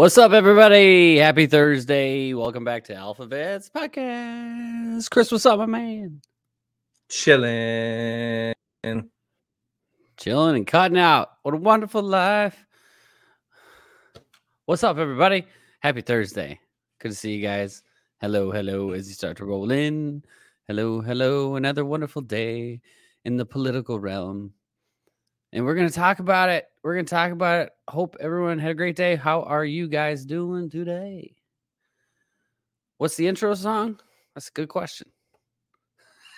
What's up, everybody? Happy Thursday. Welcome back to AlphaVets Podcast. Chris, what's up, my man? Chilling. Chilling and cutting out. What a wonderful life. What's up, everybody? Happy Thursday. Good to see you guys. Hello, hello, as you start to roll in. Hello, hello. Another wonderful day in the political realm. And we're going to talk about it. We're going to talk about it. Hope everyone had a great day. How are you guys doing today? What's the intro song? That's a good question.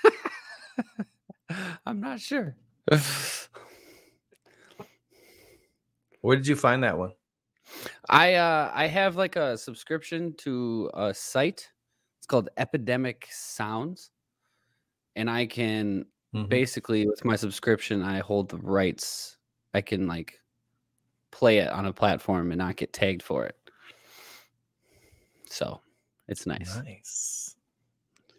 I'm not sure. Where did you find that one? I uh I have like a subscription to a site. It's called Epidemic Sounds. And I can Mhm. basically with my subscription I hold the rights. I can like play it on a platform and not get tagged for it. So, it's nice. Nice.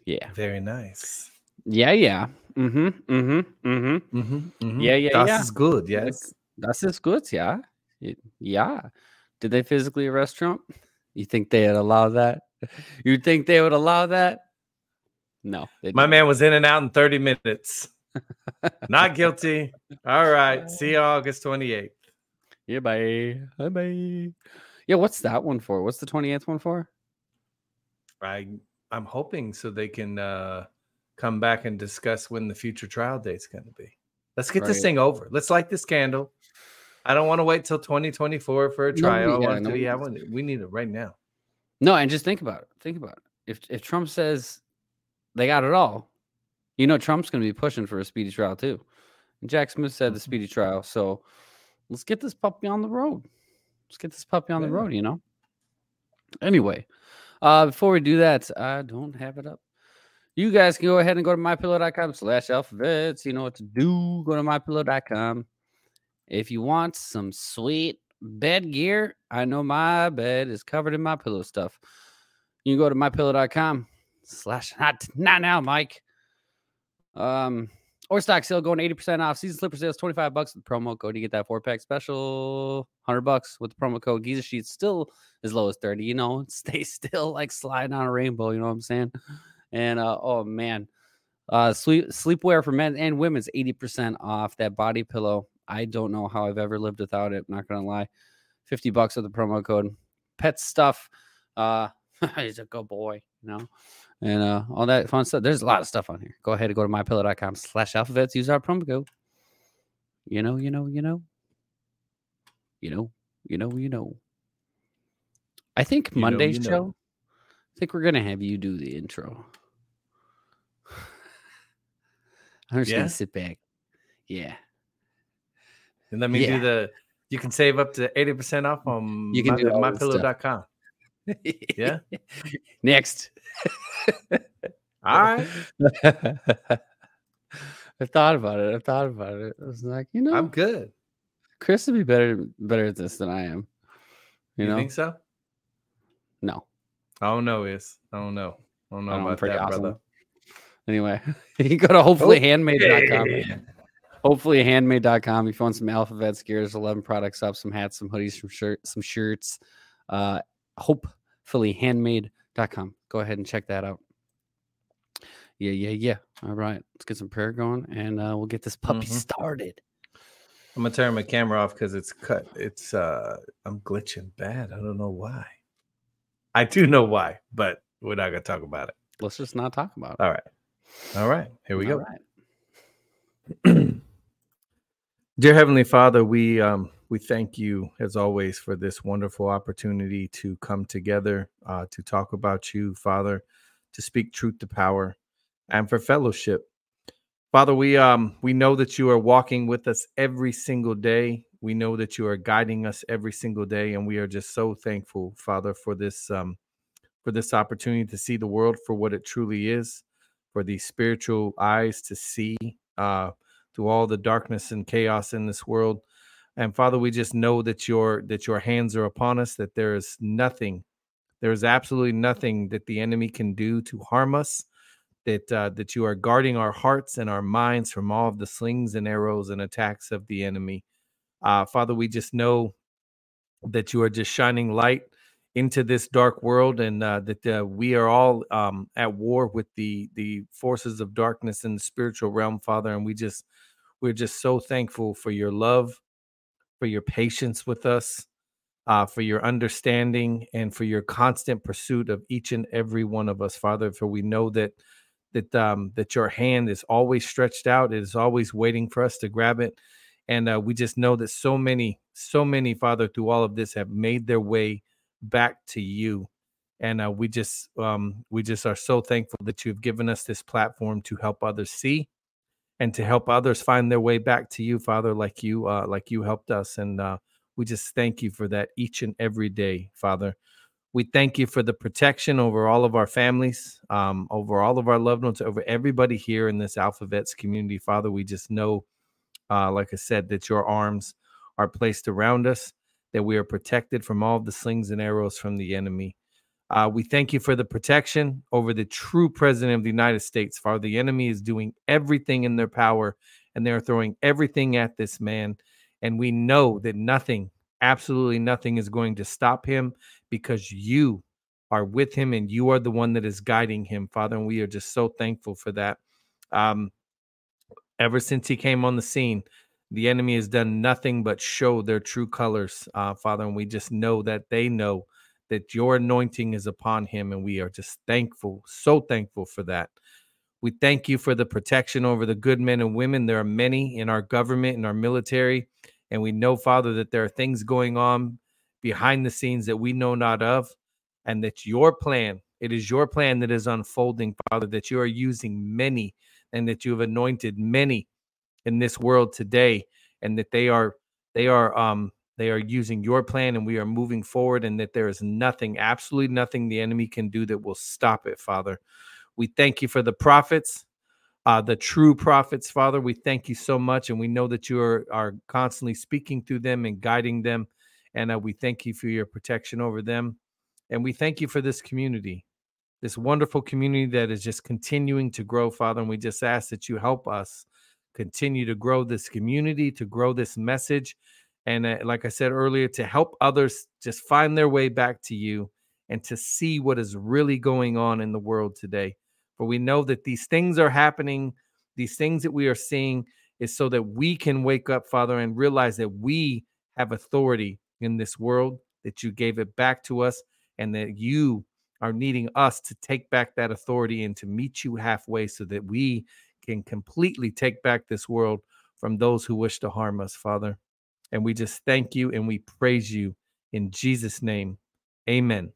Yeah. Very nice. Yeah, yeah. Mhm. Mhm. Mhm. Mm-hmm, Yeah, yeah, Das yeah. is good. Yes. Das ist gut, yeah. Yeah. Did they physically arrest Trump? You think they'd allow that? You think they would allow that? No. My didn't. man was in and out in 30 minutes. Not guilty. All right. See you August 28th. Yeah, bye. Bye bye. Yeah, what's that one for? What's the 28th one for? I I'm hoping so they can uh come back and discuss when the future trial date's going to be. Let's get this thing over. Let's light this candle. I don't want to wait till 2024 for a Nobody- trial. I yeah, want it to nobody be, I want, we need it right now. No, and just think about it. Think about it. If if Trump says they got it all, you know Trump's going to be pushing for a speedy trial too. And Jack Smith said the Mhm. speedy trial. So let's get this puppy on the road. Let's get this puppy on the road. You know. Anyway, uh, before we do that, I don't have it up. You guys can go ahead and go to mypillow.com slash alphavets. You know what to do. Go to mypillow.com. If you want some sweet bed gear, I know my bed is covered in my pillow stuff. You can go to mypillow.com slash not not now, Mike. Um or stock sale going 80% off. Season slipper sales 25 bucks with the promo code. You get that four pack special 100 bucks with the promo code. Giza Sheets still as low as 30. You know, stay still like sliding on a rainbow. You know what I'm saying? And uh, oh man, uh, sleep sleepwear for men and women's 80% off that body pillow. I don't know how I've ever lived without it. Not gonna lie. 50 bucks with the promo code. Pet stuff. Uh, he's a good boy, you know, and uh, all that fun stuff. There's a lot of stuff on here. Go ahead and go to mypillow.com slash alphavets. Use our promo code. You know, you know, you know. You know, you know, you know. I think You know, Monday's you know. show. I think we're gonna have you do the intro. I'm just Yeah? gonna sit back. Yeah. And let me Yeah. do the you can save up to 80% off on You can my, do all this stuff. mypillow.com. Yeah. Next. All right. I thought about it. I thought about it. I was like, you know, I'm good. Chris would be better better at this than I am. You, You, know? think so? No. I don't know, is I don't know. I don't know I don't about pretty that, awesome. brother. Anyway, you go to hopefullyhandmade.com. Okay. hopefullyhandmade.com. If you want some alphabet gears, 11 products up, some hats, some hoodies, some shirt, some shirts. Uh, hopefullyhandmade.com. Go ahead and check that out. Yeah, yeah, yeah. All right. Let's get some prayer going and uh, we'll get this puppy Mhm. started. I'm gonna turn my camera off because it's cut. It's uh I'm glitching bad. I don't know why. I do know why, but we're not gonna talk about it. Let's just not talk about it. All right. All right. Here we All go. right. Dear Heavenly Father, we um we thank you as always for this wonderful opportunity to come together uh, to talk about you, Father, to speak truth to power, and for fellowship. Father, we um we know that you are walking with us every single day. We know that you are guiding us every single day, and we are just so thankful, Father, for this um for this opportunity to see the world for what it truly is, for these spiritual eyes to see uh through all the darkness and chaos in this world. And Father, we just know that your that your hands are upon us, that there is nothing, there is absolutely nothing that the enemy can do to harm us, that uh, that you are guarding our hearts and our minds from all of the slings and arrows and attacks of the enemy. Uh, Father, we just know that you are just shining light into this dark world, and uh, that uh, we are all um, at war with the the forces of darkness in the spiritual realm, Father. And we just we're just so thankful for your love, for your patience with us, uh, for your understanding, and for your constant pursuit of each and every one of us, Father. For we know that that um, that your hand is always stretched out; it is always waiting for us to grab it. And uh, we just know that so many, so many, Father, through all of this, have made their way back to you. And uh, we just, um, we just are so thankful that you have given us this platform to help others see, and to help others find their way back to you, Father, like you, uh, like you helped us. And uh, we just thank you for that each and every day, Father. We thank you for the protection over all of our families, um, over all of our loved ones, over everybody here in this Alphavets community, Father. We just know, uh, like I said, that your arms are placed around us, that we are protected from all the slings and arrows from the enemy. Uh, we thank you for the protection over the true president of the United States. Father, the enemy is doing everything in their power and they're throwing everything at this man. And we know that nothing, absolutely nothing, is going to stop him because you are with him and you are the one that is guiding him, Father. And we are just so thankful for that. Um, ever since he came on the scene, the enemy has done nothing but show their true colors, uh, Father. And we just know that they know that your anointing is upon him. And we are just thankful, so thankful for that. We thank you for the protection over the good men and women. There are many in our government, in our military. And we know, Father, that there are things going on behind the scenes that we know not of. And that your plan, it is your plan that is unfolding, Father, that you are using many and that you have anointed many in this world today. And that they are, they are, um, they are using your plan and we are moving forward, and that there is nothing, absolutely nothing the enemy can do that will stop it, Father. We thank you for the prophets, uh, the true prophets, Father. We thank you so much, and we know that you are, are constantly speaking through them and guiding them. And uh, we thank you for your protection over them. And we thank you for this community, this wonderful community that is just continuing to grow, Father. And we just ask that you help us continue to grow this community, to grow this message, and uh, like I said earlier, to help others just find their way back to you and to see what is really going on in the world today. For we know that these things are happening, these things that we are seeing is so that we can wake up, Father, and realize that we have authority in this world, that you gave it back to us, and that you are needing us to take back that authority and to meet you halfway so that we can completely take back this world from those who wish to harm us, Father. And we just thank you and we praise you in Jesus' name. Amen.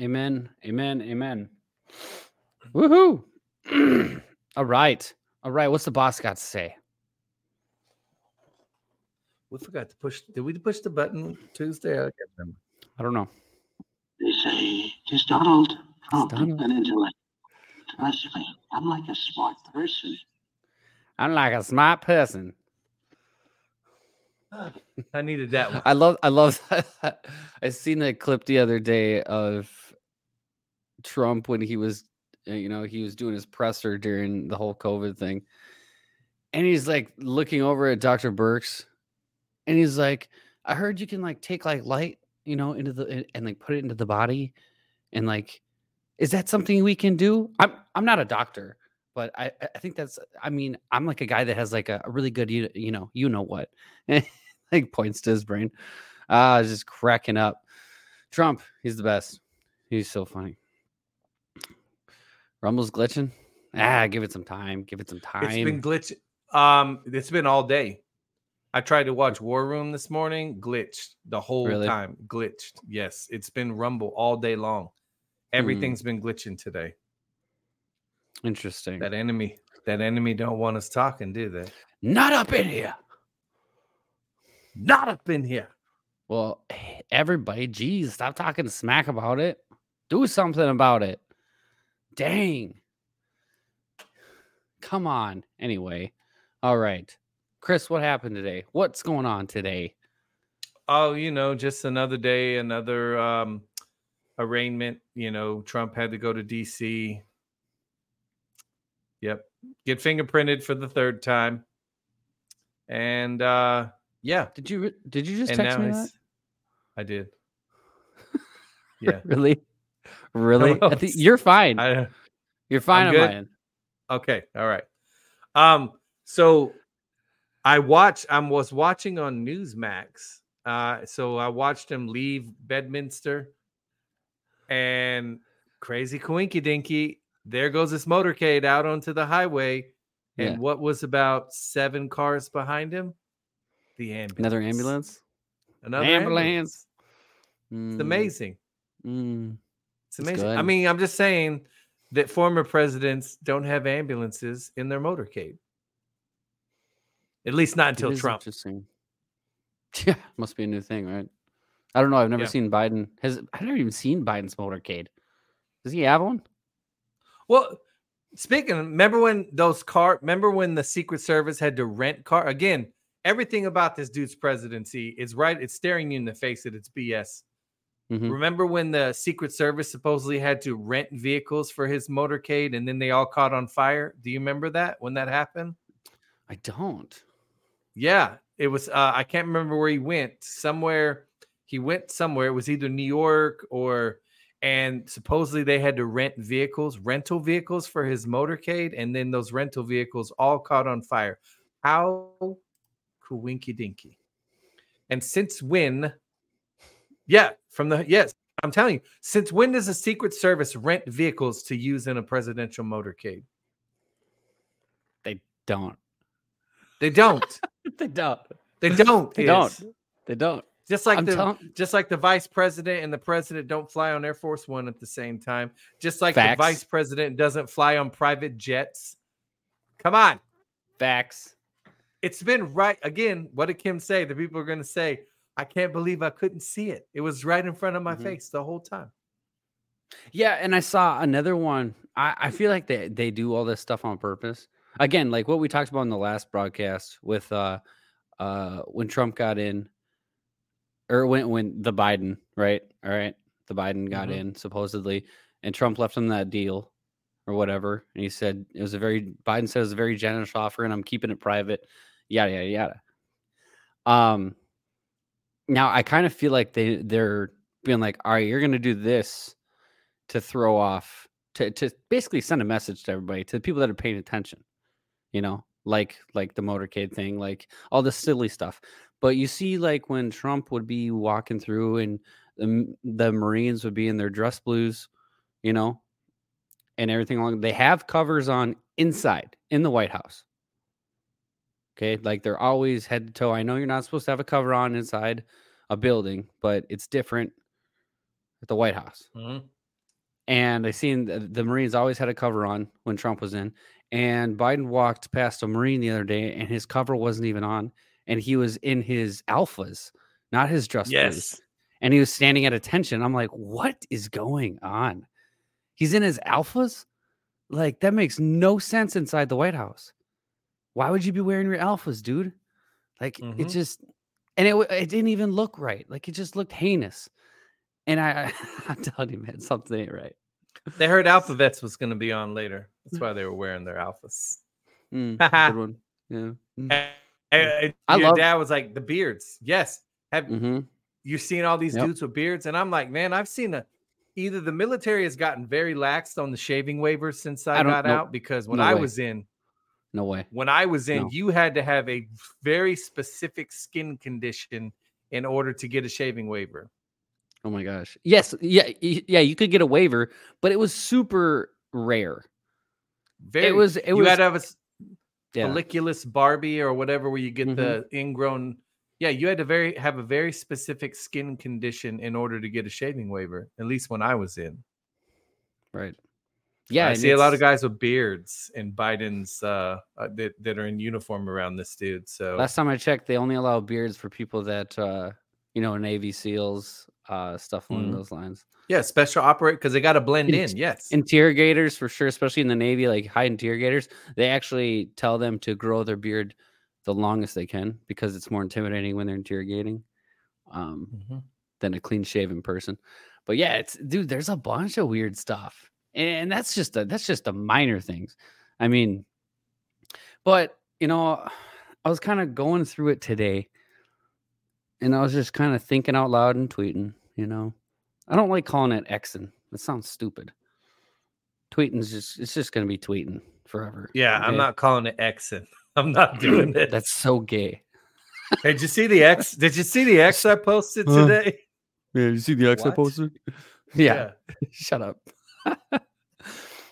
Amen. Amen. Amen. Woohoo. All right. All right. What's the boss got to say? We forgot to push. Did we push the button Tuesday? I can't remember. I don't know. They say, is Donald Trump Donald. an intellect? Trust me, I'm like a smart person. I'm like a smart person. I needed that one. I love I love I seen a clip the other day of Trump when he was uh, you know he was doing his presser during the whole COVID thing. And he's like looking over at Dr. Birx and he's like, I heard you can like take like light, you know, into the and, and like put it into the body and like is that something we can do? I'm I'm not a doctor, but I I think that's I mean, I'm like a guy that has like a, a really good you, you know, you know what. like points to his brain. Ah, just cracking up. Trump, he's the best. He's so funny. Rumble's glitching. Ah, give it some time. Give it some time. It's been glitch. Um, it's been all day. I tried to watch War Room this morning, glitched the whole Really? time. Glitched. Yes, it's been Rumble all day long. Everything's been glitching today. Interesting. That enemy, that enemy don't want us talking, do they? Not up in here. Not up in here. Well, everybody, geez, stop talking smack about it. Do something about it. Dang. Come on. Anyway, all right. Chris, what happened today? What's going on today? Oh, you know, just another day, another um arraignment. You know, Trump had to go to DC. Yep. Get fingerprinted for the third time. And uh Yeah, Did you did you just and text me that? I did. Yeah, Really? Really? I think you're fine. I, you're fine I'm good. Okay. All right. Um, so I watched I was watching on Newsmax. Uh, so I watched him leave Bedminster and crazy coinky dinky. There goes this motorcade out onto the highway. And Yeah. what was about seven cars behind him? The ambulance. Another ambulance? Another Ambulance. ambulance. It's Mm, amazing. mm. It's amazing. I mean, I'm just saying that former presidents don't have ambulances in their motorcade. At least not until Trump. Interesting. Yeah, must be a new thing, right? I don't know. I've never Yeah. seen Biden. Has I've never even seen Biden's motorcade. Does he have one? Well, speaking, of- remember when those car? Remember when the Secret Service had to rent car? Again, everything about this dude's presidency is right. It's staring you in the face that it's BS. Mhm. Remember when the Secret Service supposedly had to rent vehicles for his motorcade, and then they all caught on fire? Do you remember that when that happened? I don't. Yeah, it was. Uh, I can't remember where he went. Somewhere he went somewhere. It was either New York or, and supposedly they had to rent vehicles, rental vehicles for his motorcade, and then those rental vehicles all caught on fire. How coinky dinky. And since when? Yeah, from the yes, I'm telling you. Since when does the Secret Service rent vehicles to use in a presidential motorcade? They don't. They don't. they don't. They don't. They don't. They don't. Just like I'm the telling- just like the vice president and the president don't fly on Air Force One at the same time. Just like Facts. the vice president doesn't fly on private jets. Come on. Facts. It's been right again. What did Kim say? The people are going to say, I can't believe I couldn't see it. It was right in front of my Mhm. face the whole time. Yeah, and I saw another one. I, I feel like they, they do all this stuff on purpose. Again, like what we talked about in the last broadcast with uh uh when Trump got in or when when the Biden, right? All right. The Biden got Mhm. in supposedly and Trump left him that deal or whatever. And he said it was a very Biden said it was a very generous offer and I'm keeping it private. Yada yada yada. Um now I kind of feel like they they're being like, all right, you're gonna do this to throw off to to basically send a message to everybody to the people that are paying attention you know like like the motorcade thing like all the silly stuff but you see like when trump would be walking through and the, the marines would be in their dress blues you know and everything along they have covers on inside in the white house. Okay like they're always head to toe. I know you're not supposed to have a cover on inside a building but it's different at the white house. Mm-hmm. And I seen the, the Marines always had a cover on when Trump was in. And Biden walked past a Marine the other day, and his cover wasn't even on, and he was in his alphas, not his dress blues. Yes. And he was standing at attention. I'm like, what is going on? He's in his alphas. Like that makes no sense inside the White House. Why would you be wearing your alphas, dude? Like it Mhm. just, and it it didn't even look right. Like it just looked heinous. And I, I'm telling you, man, something ain't right. They heard Alpha Vets was going to be on later. That's why they were wearing their alphas. Mm, good one. Yeah. And- and I your love- dad was like, the beards. Yes. Have hmm you seen all these Yep. dudes with beards? And I'm like, man, I've seen a either the military has gotten very laxed on the shaving waivers since I, I got nope. out because when No I way. was in, No way. when I was in, No. you had to have a very specific skin condition in order to get a shaving waiver. Oh my gosh. Yes. Yeah. Yeah. You could get a waiver, but it was super rare. Very, was- it you was- had to have a Yeah. folliculus Barbie or whatever where you get Mhm. the ingrown. Yeah, you had to very have a very specific skin condition in order to get a shaving waiver. At least when I was in. Right. Yeah. I see a lot of guys with beards in Biden's uh, uh that, that are in uniform around this dude. So Last time I checked, they only allow beards for people that, uh, you know, Navy SEAls, uh, stuff along Mhm. those lines. yeah, special operate because they got to blend Int- in. Yes. Interrogators, for sure, especially in the Navy, like high interrogators, they actually tell them to grow their beard the longest they can because it's more intimidating when they're interrogating. Um, Mhm. than a clean shaven person. But yeah, it's dude, there's a bunch of weird stuff. And that's just a that's just the minor things. I mean, but you know, I was kind of going through it today and I was just kind of thinking out loud and tweeting. You know, I don't like calling it Xing. It sounds stupid. Tweeting's just it's just gonna be tweeting forever. Yeah, I'm not calling it Xing. I'm not doing it. That's so gay. Hey, did you see the X? Did you see the X I posted Huh. today? Yeah, you see the X I What? posted? Yeah, shut up.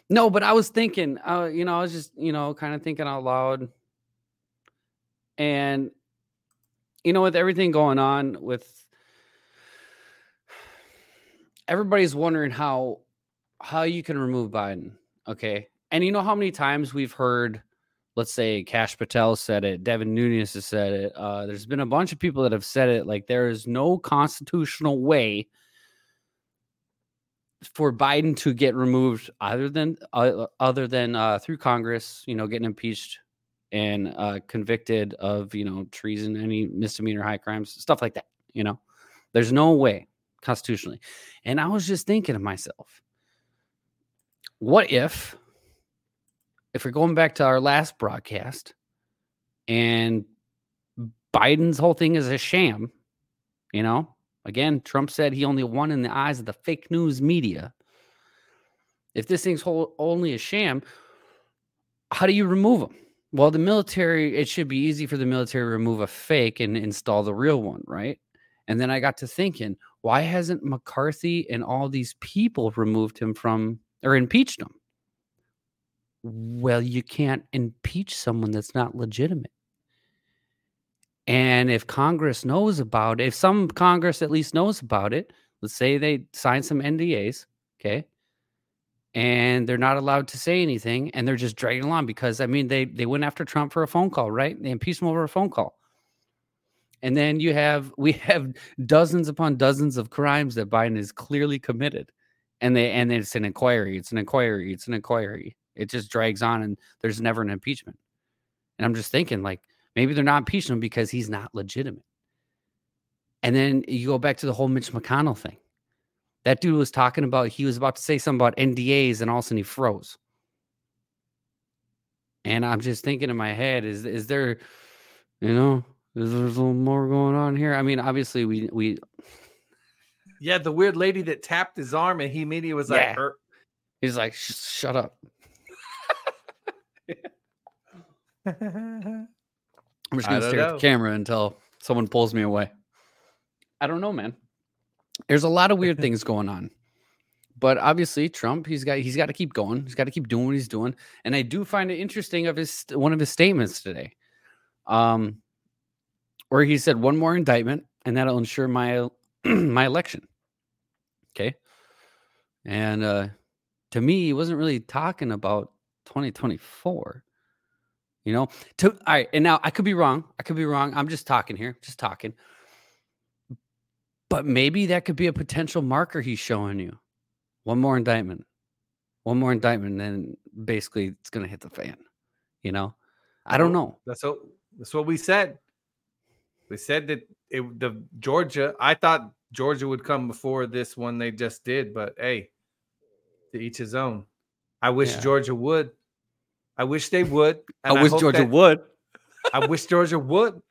no, but I was thinking, uh, you know, I was just, you know, kind of thinking out loud. And, you know, with everything going on with everybody's wondering how how you can remove Biden. Okay. And you know how many times we've heard, let's say Kash Patel said it, Devin Nunes has said it. Uh, there's been a bunch of people that have said it. Like there is no constitutional way for Biden to get removed other than uh, other than uh, through Congress, you know, getting impeached and uh, convicted of you know treason, any misdemeanor, high crimes, stuff like that. You know, there's no way constitutionally. And I was just thinking to myself, what if, if we're going back to our last broadcast, and Biden's whole thing is a sham, you know, Again, Trump said he only won in the eyes of the fake news media. If this thing's whole, only a sham, how do you remove them? Well, the military, it should be easy for the military to remove a fake and install the real one, right? And then I got to thinking, why hasn't McCarthy and all these people removed him from or impeached him? Well, you can't impeach someone that's not legitimate. And if Congress knows about it, if some Congress at least knows about it, let's say they sign some NDAs, okay, and they're not allowed to say anything, and they're just dragging along because I mean they they went after Trump for a phone call, right? They impeached him over a phone call, and then you have we have dozens upon dozens of crimes that Biden is clearly committed, and they and it's an inquiry, it's an inquiry, it's an inquiry. It just drags on, and there's never an impeachment. And I'm just thinking, like Maybe they're not impeaching him because he's not legitimate. And then you go back to the whole Mitch McConnell thing. That dude was talking about, he was about to say something about NDAs and all of a sudden he froze. And I'm just thinking in my head, is is there, you know, is there a little more going on here? I mean, obviously we we Yeah, the weird lady that tapped his arm and he immediately was Yeah. like, "Er." he's like, shut up. I'm just gonna don't stare at the camera until someone pulls me away. I don't know, man. There's a lot of weird things going on. But obviously, Trump, he's got he's got to keep going. He's got to keep doing what he's doing. And I do find it interesting of his one of his statements today. Um where he said one more indictment and that'll ensure my my election. Okay? And uh to me, he wasn't really talking about 2024. You know, to all right, and now I could be wrong. I could be wrong. I'm just talking here, just talking. But maybe that could be a potential marker he's showing you. One more indictment, one more indictment, and then basically it's gonna hit the fan. You know, I don't know. That's what that's what we said. We said that it, the Georgia. I thought Georgia would come before this one they just did, but hey, to each his own. I wish Yeah. Georgia would. I wish they would. I wish hope Georgia that- would. I wish Georgia would.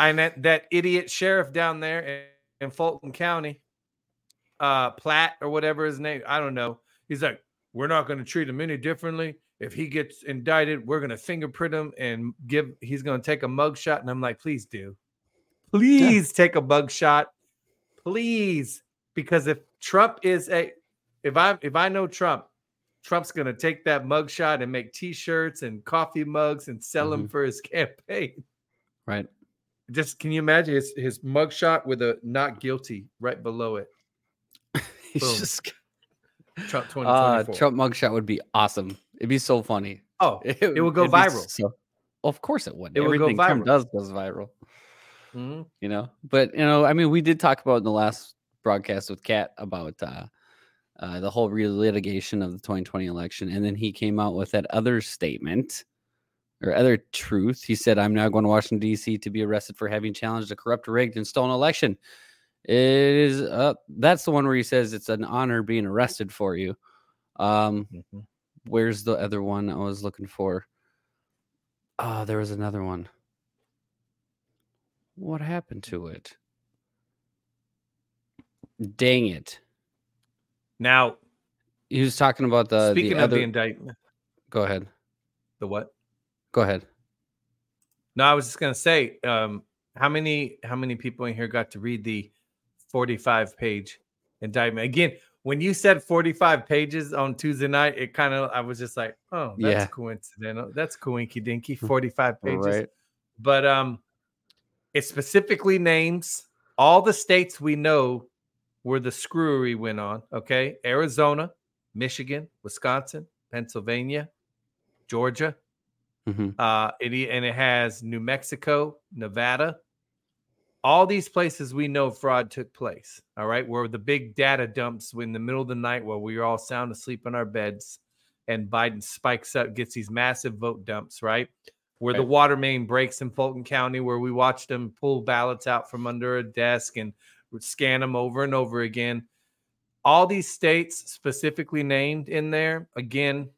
And that, that idiot sheriff down there in, Fulton County, uh, Platt or whatever his name, I don't know. He's like, we're not going to treat him any differently. If he gets indicted, we're going to fingerprint him and give. He's going to take a mug shot. And I'm like, please do, please take a mug shot, please, because if Trump is a, if I if I know Trump, Trump's going to take that mug shot and make T-shirts and coffee mugs and sell them for his campaign. Right. Just can you imagine his his mug shot with a not guilty right below it? He's Boom. just Trump uh 2024. Trump mugshot would be awesome. It'd be so funny. oh, It, will go it'd be viral. So, of course it would. It would go Everything Trump does goes viral. mhm. you know but you know i mean we did talk about in the last broadcast with kat about uh, uh the whole relitigation of the 2020 election and then he came out with that other statement or other truth he said i'm now going to washington d.c to be arrested for having challenged a corrupt rigged and stolen election it is uh that's the one where he says it's an honor being arrested for you um Mhm. where's the other one i was looking for uh there was another one What happened to it? Dang it. Now, He was talking about the speaking the of other the indictment, go ahead. the what? Go ahead. No, I was just gonna say, um, how many how many people in here got to read the 45 page indictment? Again, when you said 45 pages on Tuesday night, it kind of I was just like, oh, that's Yeah. coincidental. That's coinky dinky, 45 pages. Right. But um it specifically names all the states we know where the screwery went on. Okay. Arizona, Michigan, Wisconsin, Pennsylvania, Georgia, Mhm. uh, it, and it has New Mexico, Nevada. All these places we know fraud took place. All right, where the big data dumps in the middle of the night while we were all sound asleep in our beds, and Biden spikes up, gets these massive vote dumps. Right, where the water main breaks in Fulton County, where we watched them pull ballots out from under a desk and scan them over and over again. All these states specifically named in there again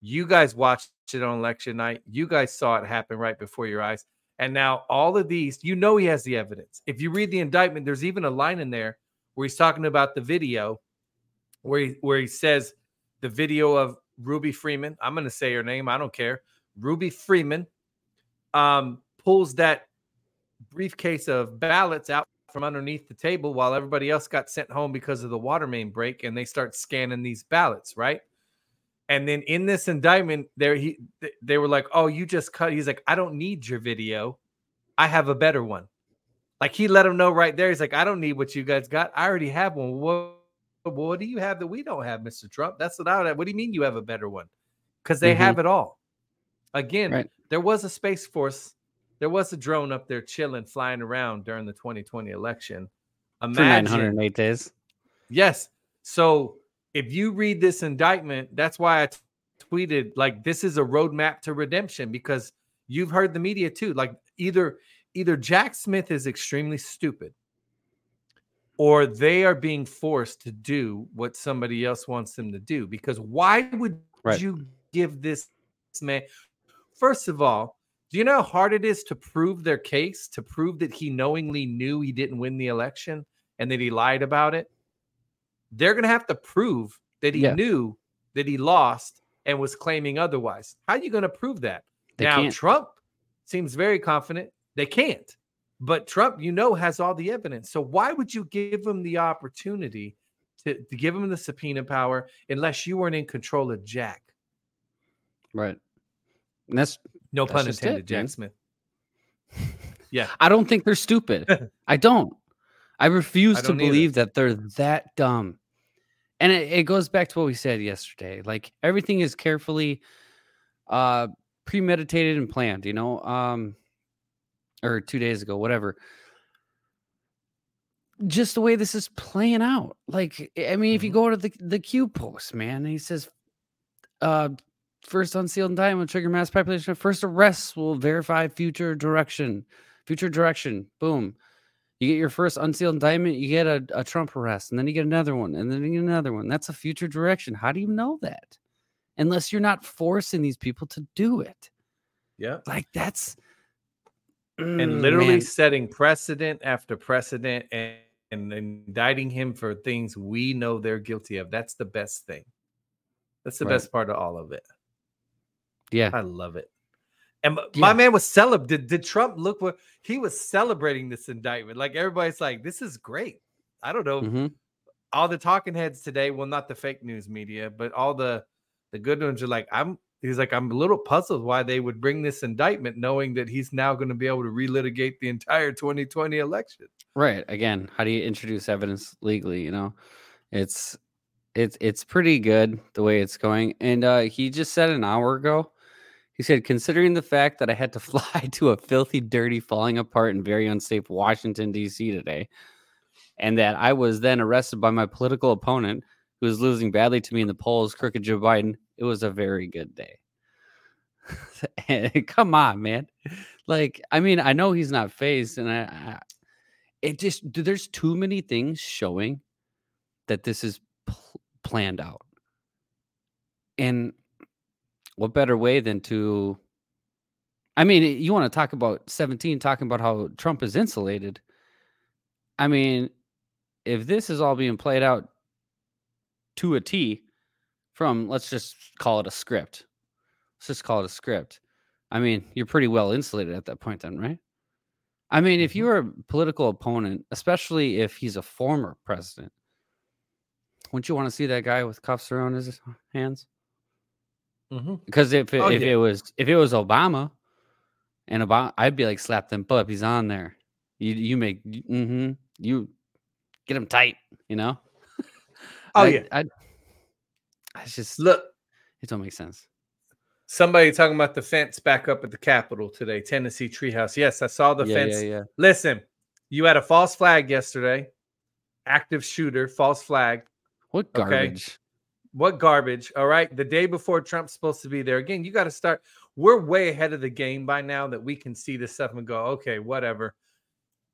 you guys watched it on election night. You guys saw it happen right before your eyes. And now all of these, you know, he has the evidence. If you read the indictment, there's even a line in there where he's talking about the video where he, where he says the video of Ruby Freeman. I'm going to say her name. I don't care. Ruby Freeman um, pulls that briefcase of ballots out from underneath the table while everybody else got sent home because of the water main break and they start scanning these ballots, right? And then in this indictment, there he they were like, "Oh, you just cut." He's like, "I don't need your video. I have a better one." Like he let him know right there. He's like, "I don't need what you guys got. I already have one." What, what do you have that we don't have, Mister Trump? That's what I would have. What do you mean you have a better one? Because they Mhm. have it all. Again, Right. there was a space force. There was a drone up there chilling, flying around during the 2020 election. For Imagine 908 days. Yes. So if you read this indictment, that's why I t- tweeted like this is a roadmap to redemption because you've heard the media too. Like either either Jack Smith is extremely stupid or they are being forced to do what somebody else wants them to do. Because why would Right. you give this man first of all, do you know how hard it is to prove their case, to prove that he knowingly knew he didn't win the election and that he lied about it? They're going to have to prove that he Yeah. knew that he lost and was claiming otherwise. How are you going to prove that? They now, can't. Trump seems very confident they can't. But Trump, you know, has all the evidence. So why would you give him the opportunity to, to give him the subpoena power unless you weren't in control of Jack? Right. And that's No That's pun intended, it, Jack man. Smith. Yeah. I don't think they're stupid. I don't. I refuse I to don't either. believe that they're that dumb. And it, it goes back to what we said yesterday. Like everything is carefully uh premeditated and planned, you know? Um or 2 days ago, whatever. Just the way this is playing out. Like I mean, if you Mhm. go to the the Q post, man, he says uh first unsealed indictment will trigger mass population first arrests will verify future direction future direction boom you get your first unsealed indictment you get a, a trump arrest and then you get another one and then you get another one that's a future direction how do you know that unless you're not forcing these people to do it Yeah. like that's And Mm, literally man. setting precedent after precedent and, and indicting him for things we know they're guilty of. That's the best thing. That's the Right. best part of all of it. yeah I love it. And Yeah. my man was celeb. Did, did Trump look what he was celebrating this indictment? Like everybody's like, this is great. I don't know. mhm. All the talking heads today, well, not the fake news media, but all the the good ones are like, I'm he's like, I'm a little puzzled why they would bring this indictment, knowing that he's now going to be able to relitigate the entire 2020 election. right again how do you introduce evidence legally you know it's it's it's pretty good the way it's going and uh he just said an hour ago he said considering the fact that i had to fly to a filthy dirty falling apart and very unsafe washington d.c today and that i was then arrested by my political opponent who was losing badly to me in the polls crooked joe biden it was a very good day. Come on man. Like i mean i know he's not phased and i, I it just th- there's too many things showing that this is pl- planned out. And what better way than to I mean, you want to talk about 17 talking about how Trump is insulated. I mean, if this is all being played out to a T from let's just call it a script. Let's just call it a script. I mean, you're pretty well insulated at that point then, right? I mean, if Mhm. you're a political opponent, especially if he's a former president, wouldn't you want to see that guy with cuffs around his hands? Because if it, Oh, if yeah. it was if it was Obama, and Obama, I'd be like, slap them up. He's on there. You you make mm-hmm, you get him tight. You know. Oh, I, yeah. I, I just Look, it don't make sense. somebody talking about the fence back up at the Capitol today, Tennessee Treehouse. Yes, I saw the yeah, fence. yeah. Listen, you had a false flag yesterday. Active shooter, false flag. What Okay. What garbage. All right. The day before Trump's supposed to be there. Again, you got to start. We're way ahead of the game by now that we can see this stuff and go, okay, whatever.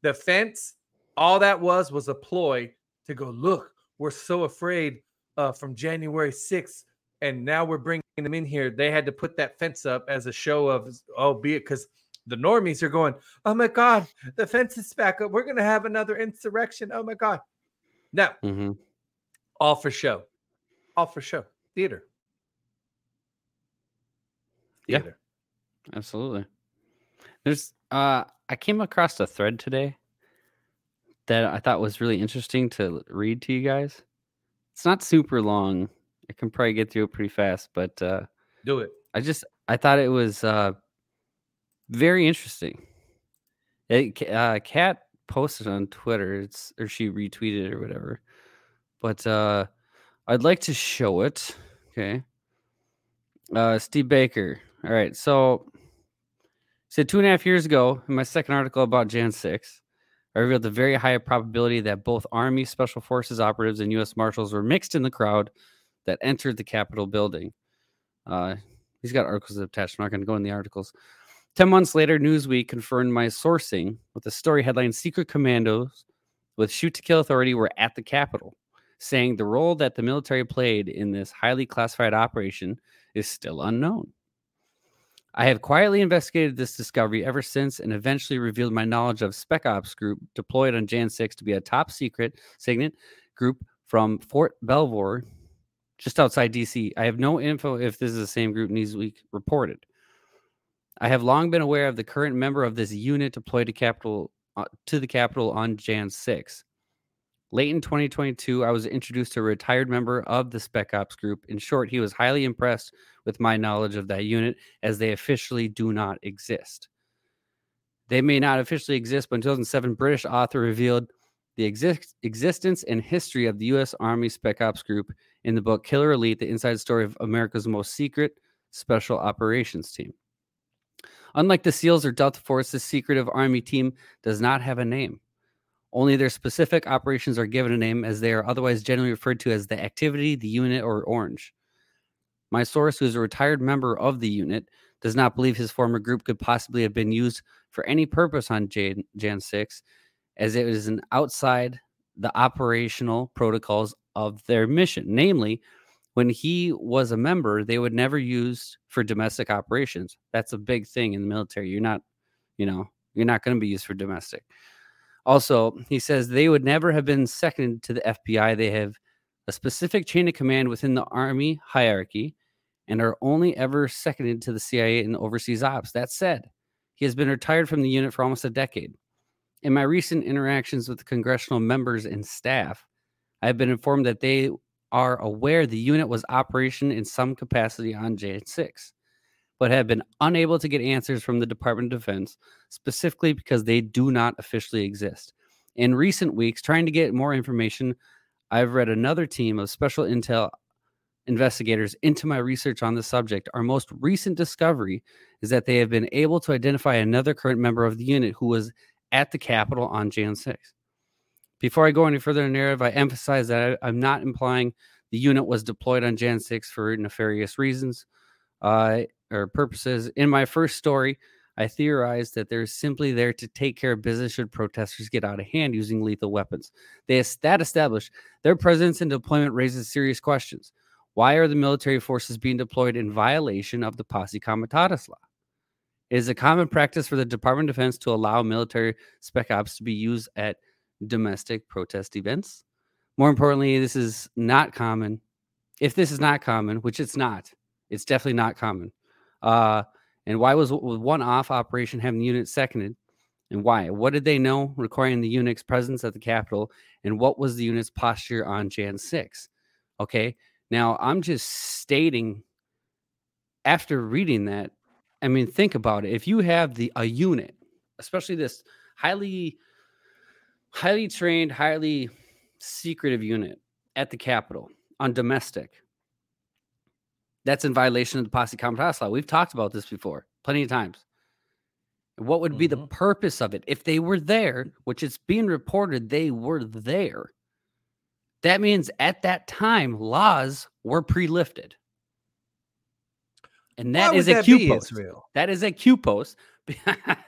The fence, all that was was a ploy to go, look, we're so afraid uh, from January 6th. And now we're bringing them in here. They had to put that fence up as a show of, oh, be it because the normies are going, oh my God, the fence is back up. We're going to have another insurrection. Oh my God. Now, hmm all for show. All for show. Theater. Yeah. Theater. Absolutely. There's uh I came across a thread today that I thought was really interesting to read to you guys. It's not super long. I can probably get through it pretty fast, but uh Do it. I just I thought it was uh very interesting. It, uh, Kat posted on Twitter, it's or she retweeted it or whatever. But uh I'd like to show it. Okay. Uh Steve Baker. All right, so said two and a half years ago in my second article about Jan 6, I revealed the very high probability that both Army Special Forces operatives and U.S. Marshals were mixed in the crowd that entered the Capitol building. Uh, he's got articles attached. I'm not going to go in the articles. 10 months later, Newsweek confirmed my sourcing with the story headline Secret Commandos with Shoot to Kill Authority were at the Capitol, saying the role that the military played in this highly classified operation is still unknown. I have quietly investigated this discovery ever since and eventually revealed my knowledge of Spec Ops Group deployed on Jan 6 to be a top secret SIGINT group from Fort Belvoir, just outside DC. I have no info if this is the same group Newsweek reported. I have long been aware of the current member of this unit deployed to capital uh, to the Capitol on Jan 6. Late in 2022, I was introduced to a retired member of the Spec Ops group. In short, he was highly impressed with my knowledge of that unit, as they officially do not exist. They may not officially exist, but in 2007, British author revealed the exist- existence and history of the U.S. Army Spec Ops Group in the book Killer Elite: The Inside Story of America's Most Secret Special Operations Team. Unlike the SEALs or Delta Force, this secretive Army team does not have a name. Only their specific operations are given a name, as they are otherwise generally referred to as the activity, the unit, or orange. My source, who is a retired member of the unit, does not believe his former group could possibly have been used for any purpose on Jan, Jan 6, as it is an outside the operational protocols of their mission. Namely, when he was a member, they would never use for domestic operations. That's a big thing in the military. You're not, you know, you're not going to be used for domestic. Also, he says they would never have been seconded to the FBI. They have a specific chain of command within the Army hierarchy and are only ever seconded to the CIA in overseas ops. That said, he has been retired from the unit for almost a decade. In my recent interactions with the congressional members and staff, I have been informed that they are aware the unit was operation in some capacity on Jan 6, but have been unable to get answers from the Department of Defense, specifically because they do not officially exist. In recent weeks, trying to get more information, I've read another team of special intel investigators into my research on the subject. Our most recent discovery is that they have been able to identify another current member of the unit who was at the Capitol on Jan 6. Before I go any further in the narrative, I emphasize that I, am not implying the unit was deployed on Jan 6 for nefarious reasons uh, or purposes. In my first story, I theorized that they're simply there to take care of business should protesters get out of hand using lethal weapons. They that established their presence and deployment raises serious questions. Why are the military forces being deployed in violation of the Posse Comitatus law? It is a common practice for the Department of Defense to allow military spec ops to be used at domestic protest events. More importantly, this is not common. If this is not common, which it's not, it's definitely not common. Uh, and why was one off operation having the unit seconded? And why? What did they know requiring the unit's presence at the Capitol? And what was the unit's posture on Jan 6? Okay. Now, I'm just stating after reading that, I mean, think about it. If you have the a unit, especially this highly, highly trained, highly secretive unit at the Capitol on domestic, that's in violation of the Posse Comitatus law. We've talked about this before plenty of times. What would be the Mhm. purpose of it if they were there, which it's being reported they were there? That means at that time laws were pre-lifted. And that is a that post. Israel? That is a Q post.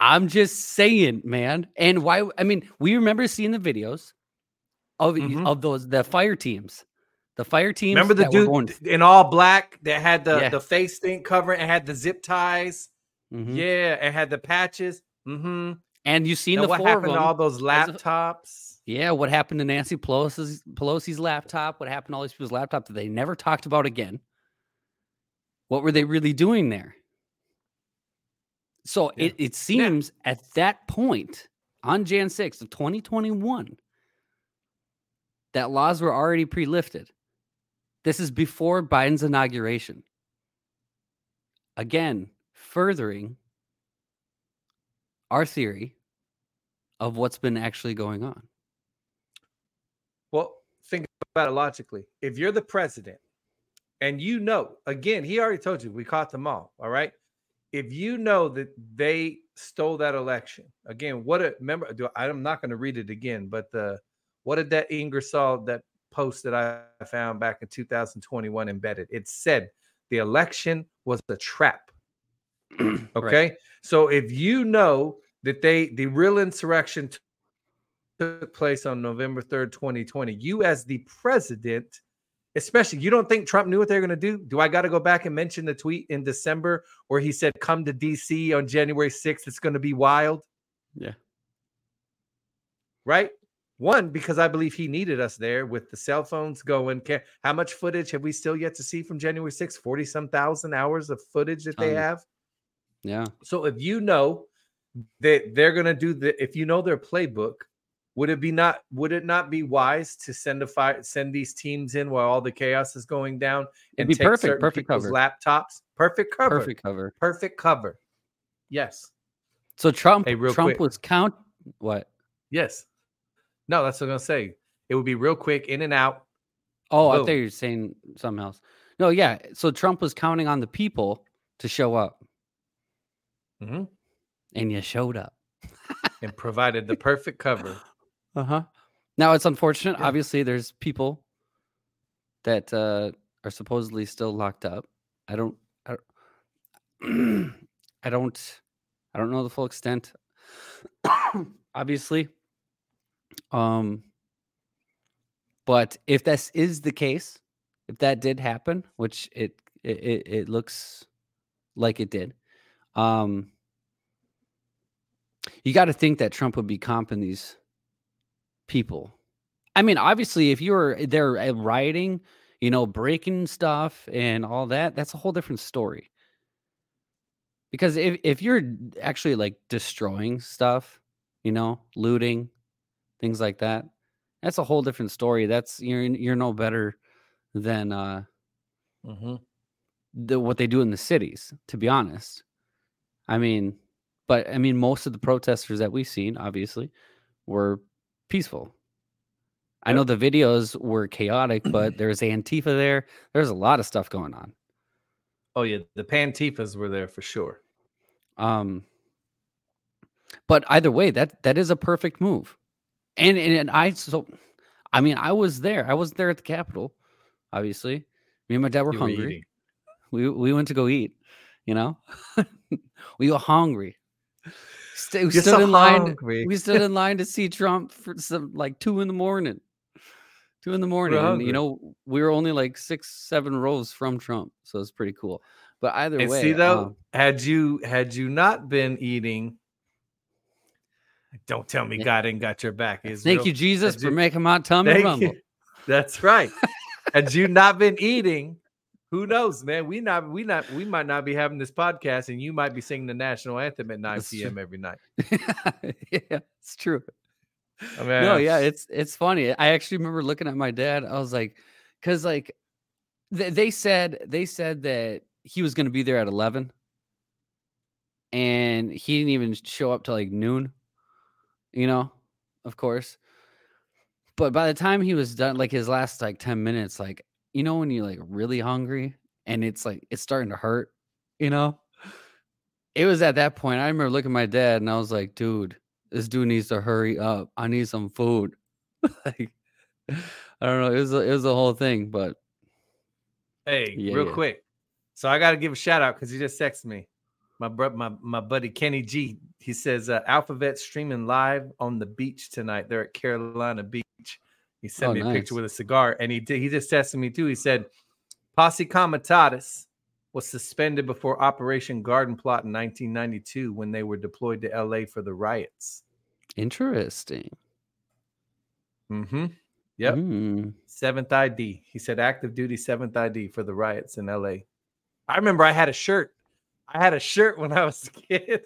I'm just saying, man. And why? I mean, we remember seeing the videos of Mhm. of those the fire teams, the fire teams. Remember the that were dude going- in all black that had the, Yeah. the face thing covering and had the zip ties? Mhm. Yeah, and had the patches. Mm-hmm. and you've seen And the what four happened to all those laptops? Yeah, what happened to Nancy Pelosi's Pelosi's laptop? What happened to all these people's laptop that they never talked about again? What were they really doing there? So Yeah. it, it seems at that point on Jan 6th of 2021 that laws were already pre-lifted. This is before Biden's inauguration. Again, furthering our theory of what's been actually going on. Well, think about it logically. If you're the president and you know, again, he already told you we caught them all. All right. If you know that they stole that election, again, what a remember, do I'm not going to read it again, but the what did that Ingersoll that post that I found back in 2021 embedded? It said the election was a trap. Okay. So if you know that they the real insurrection t- took place on November 3rd, 2020, you as the president, especially you don't think Trump knew what they're going to do? Do I got to go back and mention the tweet in December where he said come to DC on January 6th it's going to be wild? Yeah. Right? One, because I believe he needed us there with the cell phones going. How much footage have we still yet to see from January 6th? 40 some thousand hours of footage that they Ton. have. Yeah. So if you know that they're going to do the, if you know their playbook, would it be not would it not be wise to send a fire send these teams in while all the chaos is going down It'd be take perfect, perfect cover. laptops? Perfect cover. Perfect cover. Perfect cover. Yes. So Trump Hey, Trump quick. was count what? Yes. No, that's what I'm gonna say. It would be real quick, in and out. Oh, I Boom. thought you were saying something else. No, yeah. So Trump was counting on the people to show up, Mhm. and you showed up. and provided the perfect cover. Uh huh. Now it's unfortunate. Yeah. Obviously, there's people that uh, are supposedly still locked up. I don't. I don't. I don't. I don't know the full extent. Obviously. Um. But if this is the case, if that did happen, which it it, it, looks like it did, um, you got to think that Trump would be comping these people. I mean, obviously, if you're there uh, rioting, you know, breaking stuff and all that, that's a whole different story. Because if, if you're actually like destroying stuff, you know, looting, things like that, that's a whole different story. That's you're you're no better than uh Mhm. the what they do in the cities, to be honest. I mean, but I mean, most of the protesters that we've seen, obviously, were peaceful. I know the videos were chaotic, but there's Antifa there. There's a lot of stuff going on. Oh yeah, the Pantifas were there for sure. Um, but either way, that that is a perfect move. And and, and I so, I mean, I was there. I was there at the Capitol. Obviously, me and my dad were You hungry. we we went to go eat. You know, we were hungry. St- we You're stood so in line. hungry. We stood in line to see Trump for some like two in the morning. Two in the morning. and, you know, we were only like six, seven rows from Trump, so it's pretty cool. But either And way, see though, um, had you had you not been eating, don't tell me. God ain't got your back. thank you, Jesus, for making my tummy Thank rumble. you. That's right. had you not been eating, who knows, man? We not we not we might not be having this podcast, and you might be singing the national anthem at 9 That's true. p.m. every night. yeah, it's true. I mean, no, yeah, it's it's funny. I actually remember looking at my dad. I was like, because like they, they said they said that he was going to be there at eleven, and he didn't even show up till like noon. You know, of course. But by the time he was done, like his last like ten minutes, like you know when you're like really hungry and it's like it's starting to hurt, you know. It was at that point. I remember looking at my dad and I was like, dude, this dude needs to hurry up. I need some food. like, I don't know. It was a, it was a whole thing, but Hey, Yeah, real yeah. quick. So I got to give a shout out because he just texted me. My bro, my my buddy Kenny G. He says uh, AlphaVets streaming live on the beach tonight. They're at Carolina Beach. He sent Oh, me a picture with a cigar, and he did. He just texted me too. He said, "Posse Comitatus was suspended before Operation Garden Plot in 1992 when they were deployed to LA for the riots." interesting. Mm-hmm. Yep. Mm. Seventh ID. He said active duty seventh ID for the riots in LA. I remember I had a shirt. I had a shirt when I was a kid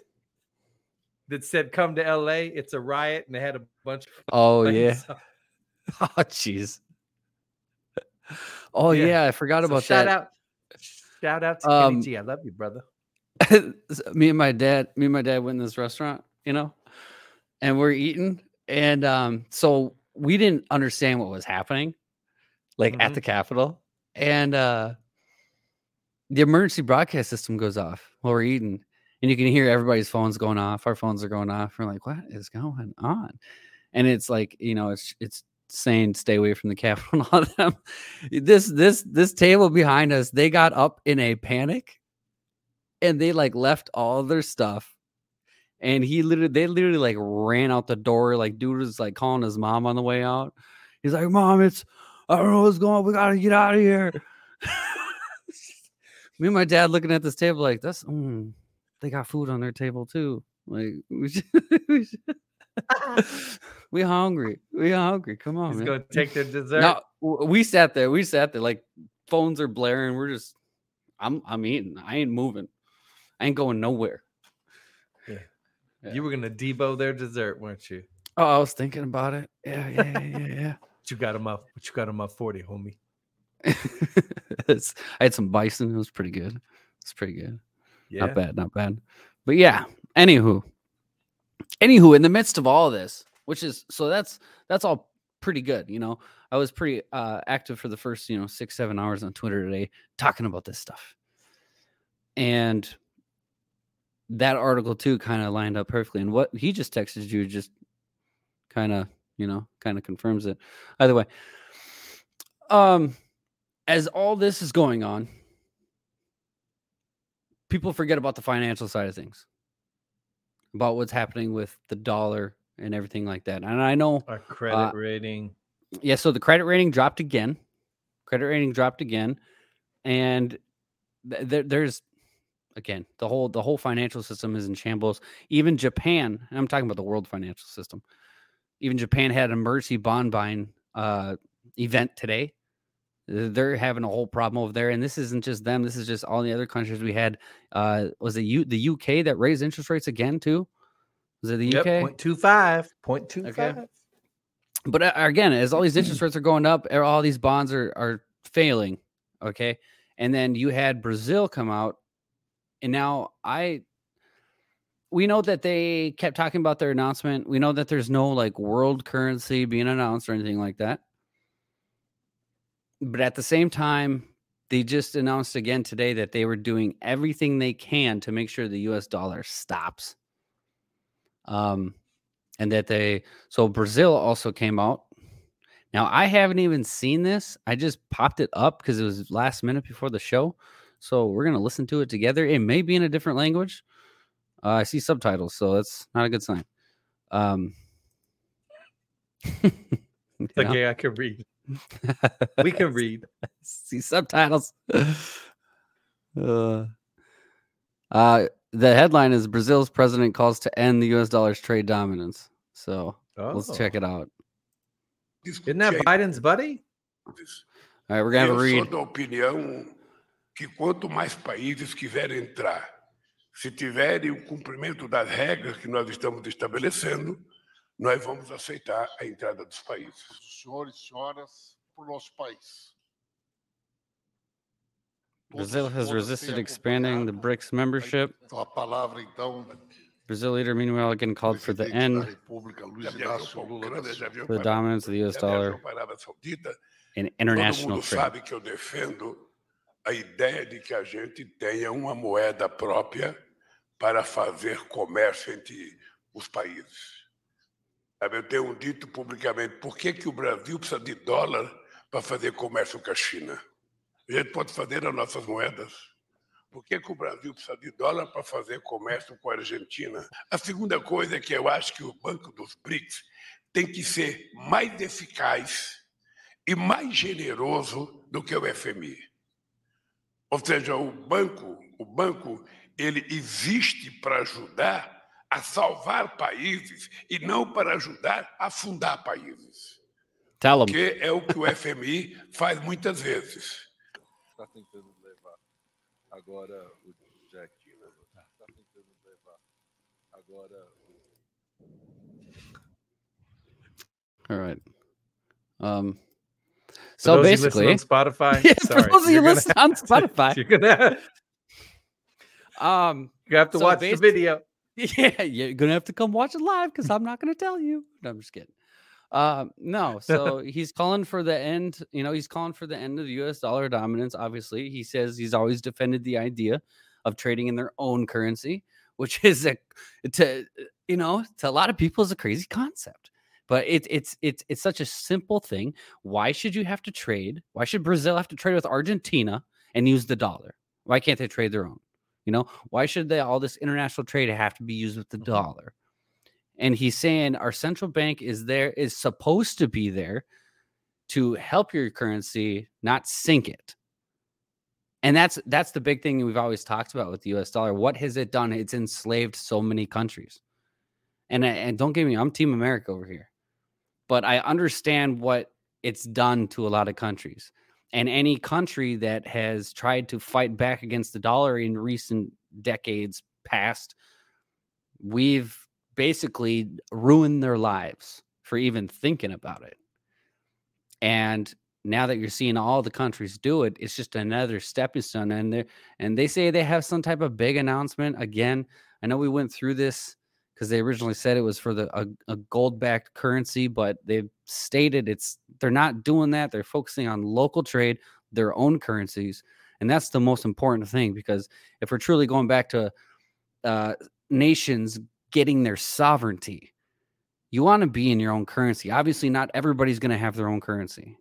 that said "Come to LA, it's a riot," and they had a bunch of Oh yeah. Oh jeez. Oh Yeah. yeah. I forgot So about shout that. out, shout out to Um, Kenny G. I love you, brother. me and my dad, me and my dad went in this restaurant, you know, and we're eating, and um, so we didn't understand what was happening, like at Mhm. the Capitol, and uh, the emergency broadcast system goes off while we're eating, and you can hear everybody's phones going off. Our phones are going off. We're like, what is going on? And it's like, you know, it's it's saying stay away from the Capitol and all them. This this this table behind us, they got up in a panic and they like left all their stuff and he literally they literally like ran out the door like dude was like calling his mom on the way out he's like mom it's i don't know what's going on we gotta get out of here me and my dad looking at this table like that's mm, they got food on their table too like we, should, we, should- we hungry we hungry come on He's man. gonna take their dessert. No, we sat there. We sat there like phones are blaring. We're just, I'm, I'm eating. I ain't moving. I ain't going nowhere. yeah. You were gonna debo their dessert, weren't you? Oh, I was thinking about it. Yeah, yeah, yeah, yeah. But you got them up. But you got them up forty, homie. I had some bison. It was pretty good. It's pretty good. Yeah. Not bad. Not bad. But yeah. Anywho, anywho, in the midst of all this, which is so that's that's all pretty good. You know, I was pretty uh, active for the first you know six seven hours on Twitter today talking about this stuff, and that article too kind of lined up perfectly. And what he just texted you just kind of you know kind of confirms it. Either way, um, as all this is going on, people forget about the financial side of things, about what's happening with the dollar and everything like that. And I know Our credit Uh, rating. yeah, so the credit rating dropped again. Credit rating dropped again, and th- there, there's again the whole the whole financial system is in shambles. Even Japan, and I'm talking about the world financial system. Even Japan had an emergency bond buying uh, event today. Th- They're having a whole problem over there, and this isn't just them. This is just all the other countries we had. Uh, was it U- the UK that raised interest rates again too? Was it the Yep, UK? point two five. Point two Okay. but uh, again, as all these interest rates are going up, all these bonds are are failing. Okay, and then you had Brazil come out, and now I. We know that they kept talking about their announcement. We know that there's no like world currency being announced or anything like that. But at the same time, they just announced again today that they were doing everything they can to make sure the US dollar stops. Um, and that they so Brazil also came out. Now I haven't even seen this. I just popped it up because it was last minute before the show. So we're gonna listen to it together. It may be in a different language. Uh, I see subtitles, so that's not a good sign. Um, It's know? okay, I can read. We can read. see subtitles. Uh, Uh, the headline is Brazil's president calls to end the U.S. dollar's trade dominance. So let's check Oh. it out. Isn't that Biden's buddy? All right, we're gonna have a Eu read. da opinião que quanto mais países quiserem entrar, se tiverem o cumprimento das regras que nós estamos estabelecendo, nós vamos aceitar a entrada dos países. Senhores e senhoras, para o nosso país. Brazil has resisted expanding the BRICS membership. Brazil leader, meanwhile, again called for the end of the dominance of the US dollar in international trade. para fazer comércio entre os países. Eu tenho dito publicamente, por que, que o Brasil precisa de dólar para fazer comércio com a China? A gente pode fazer as nossas moedas. Por que, que o Brasil precisa de dólar para fazer comércio com a Argentina? A segunda coisa é que eu acho que o Banco dos BRICS tem que ser mais eficaz e mais generoso do que o FMI. Ou seja, o banco, o banco, ele existe para ajudar a salvar países e não para ajudar a fundar países, Tell que é o que o FMI faz muitas vezes. Está tentando levar agora o Jack. Está tentando levar agora All right. Um. For So listen basically, on Spotify, yeah, sorry, for those of you listening on have to- Spotify, you're gonna um, you have to So watch the video. yeah, you're gonna have to come watch it live because I'm not gonna tell you. No, I'm just kidding. Um, no, so he's calling for the end. You know, he's calling for the end of the U.S. dollar dominance. Obviously, he says he's always defended the idea of trading in their own currency, which is a to you know to a lot of people is a crazy concept. But it's it's it's it's such a simple thing. Why should you have to trade? Why should Brazil have to trade with Argentina and use the dollar? Why can't they trade their own? You know, why should they all this international trade have to be used with the mm-hmm. dollar? And he's saying our central bank is there is supposed to be there to help your currency not sink it. And that's that's the big thing we've always talked about with the US dollar. What has it done? It's enslaved so many countries. And and don't get me, I'm team America over here. But I understand what it's done to a lot of countries. And any country that has tried to fight back against the dollar in recent decades past, we've basically ruined their lives for even thinking about it. And now that you're seeing all the countries do it, it's just another stepping stone. And they and they say they have some type of big announcement. Again, I know we went through this because they originally said it was for the a, a gold-backed currency, but they've stated it's they're not doing that. They're focusing on local trade, their own currencies, and that's the most important thing because if we're truly going back to uh, nations getting their sovereignty, you want to be in your own currency. Obviously, not everybody's going to have their own currency.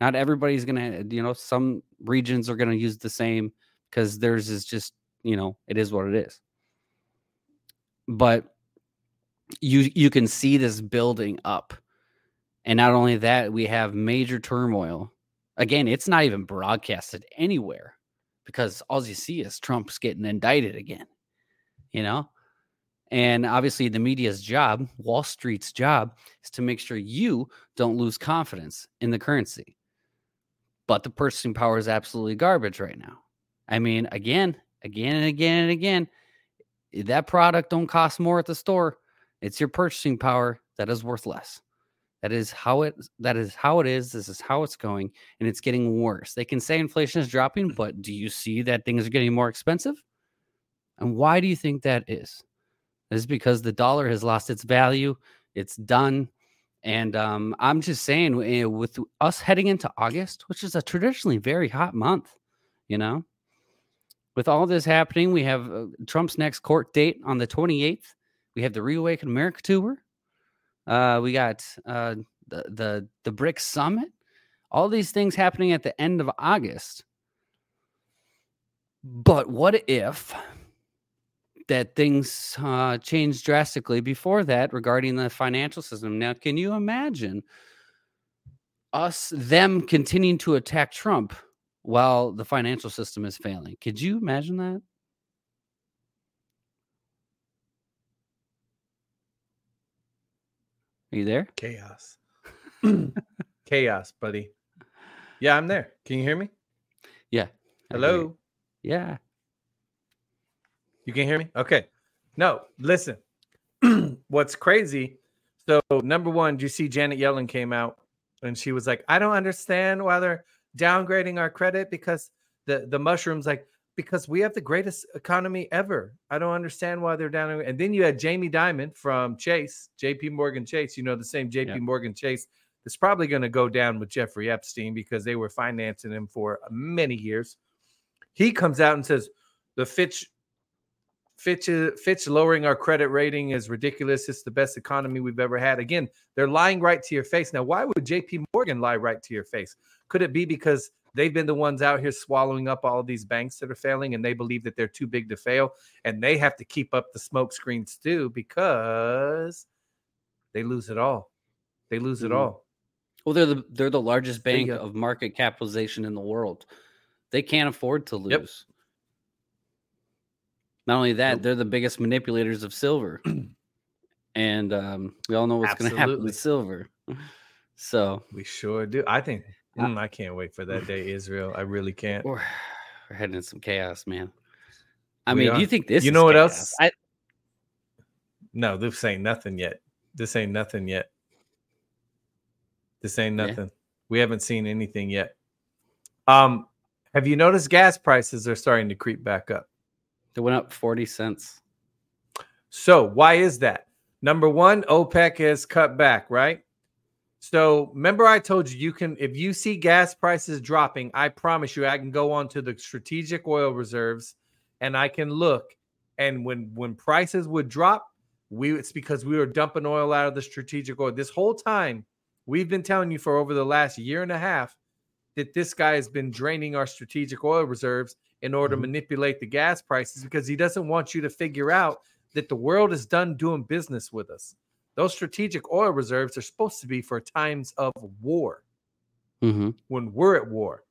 Not everybody's going to, you know, some regions are going to use the same because theirs is just, you know, it is what it is. But you you can see this building up. And not only that, we have major turmoil. Again, it's not even broadcasted anywhere because all you see is Trump's getting indicted again. You know? And obviously, the media's job, Wall Street's job, is to make sure you don't lose confidence in the currency. But the purchasing power is absolutely garbage right now. I mean, again, again and again and again, that product don't cost more at the store. It's your purchasing power that is worth less. That is how it that is how it is. This is how it's going, and it's getting worse. They can say inflation is dropping, but do you see that things are getting more expensive? And why do you think that is? This is because the dollar has lost its value. It's done. And um, I'm just saying, eh, with us heading into August, which is a traditionally very hot month, you know, with all this happening, we have uh, Trump's next court date on the 28th. We have the Reawaken America tour. Uh, we got uh, the the the BRICS summit. All these things happening at the end of August. But what if that things uh, changed drastically before that regarding the financial system. Now, can you imagine us them continuing to attack Trump while the financial system is failing? Could you imagine that? Are you there? Chaos. Chaos, buddy. Yeah, I'm there. Can you hear me? Yeah. You. Hello. Yeah. You can hear me? Okay. No, listen. What's crazy? So, number one, do you see Janet Yellen came out and she was like, I don't understand why they're downgrading our credit because the, the mushrooms, like, because we have the greatest economy ever. I don't understand why they're down. And then you had Jamie Dimon from Chase, JP Morgan Chase, you know, the same JP Yeah. Morgan Chase that's probably going to go down with Jeffrey Epstein because they were financing him for uh, many years. He comes out and says, the Fitch Fitch, uh, Fitch lowering our credit rating is ridiculous. It's the best economy we've ever had. Again, they're lying right to your face. Now, why would JP Morgan lie right to your face? Could it be because they've been the ones out here swallowing up all of these banks that are failing and they believe that they're too big to fail and they have to keep up the smoke screens too because they lose it all. They lose it Mhm. all. Well, they're the they're the largest bank of market capitalization in the world. They can't afford to lose. Yep. Not only that, Nope. they're the biggest manipulators of silver. and um, we all know what's going to happen with silver. So We sure do. I think mm, I can't wait for that day, Israel. I really can't. we're, we're heading in some chaos, man. I We mean, do you think this? You know what chaos? else? I, No, this ain't nothing yet. This ain't nothing yet. This ain't Yeah. nothing. We haven't seen anything yet. Um, have you noticed gas prices are starting to creep back up? they went up forty cents. So why is that? Number one, OPEC has cut back, right? So remember, I told you you can if you see gas prices dropping, I promise you I can go on to the strategic oil reserves and I can look. And when when prices would drop, we it's because we were dumping oil out of the strategic oil. This whole time, we've been telling you for over the last year and a half that this guy has been draining our strategic oil reserves in order Mhm. to manipulate the gas prices because he doesn't want you to figure out that the world is done doing business with us. Those strategic oil reserves are supposed to be for times of war Mm-hmm. when we're at war,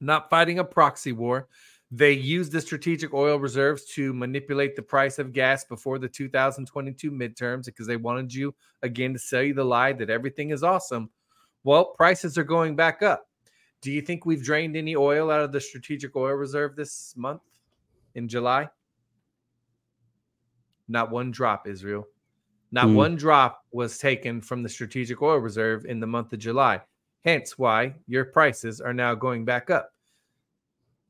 not fighting a proxy war. They use the strategic oil reserves to manipulate the price of gas before the 2022 midterms because they wanted you again to sell you the lie that everything is awesome. Well, prices are going back up. Do you think we've drained any oil out of the strategic oil reserve this month in July? Not one drop, Israel. Not Hmm. one drop was taken from the strategic oil reserve in the month of July. Hence why your prices are now going back up.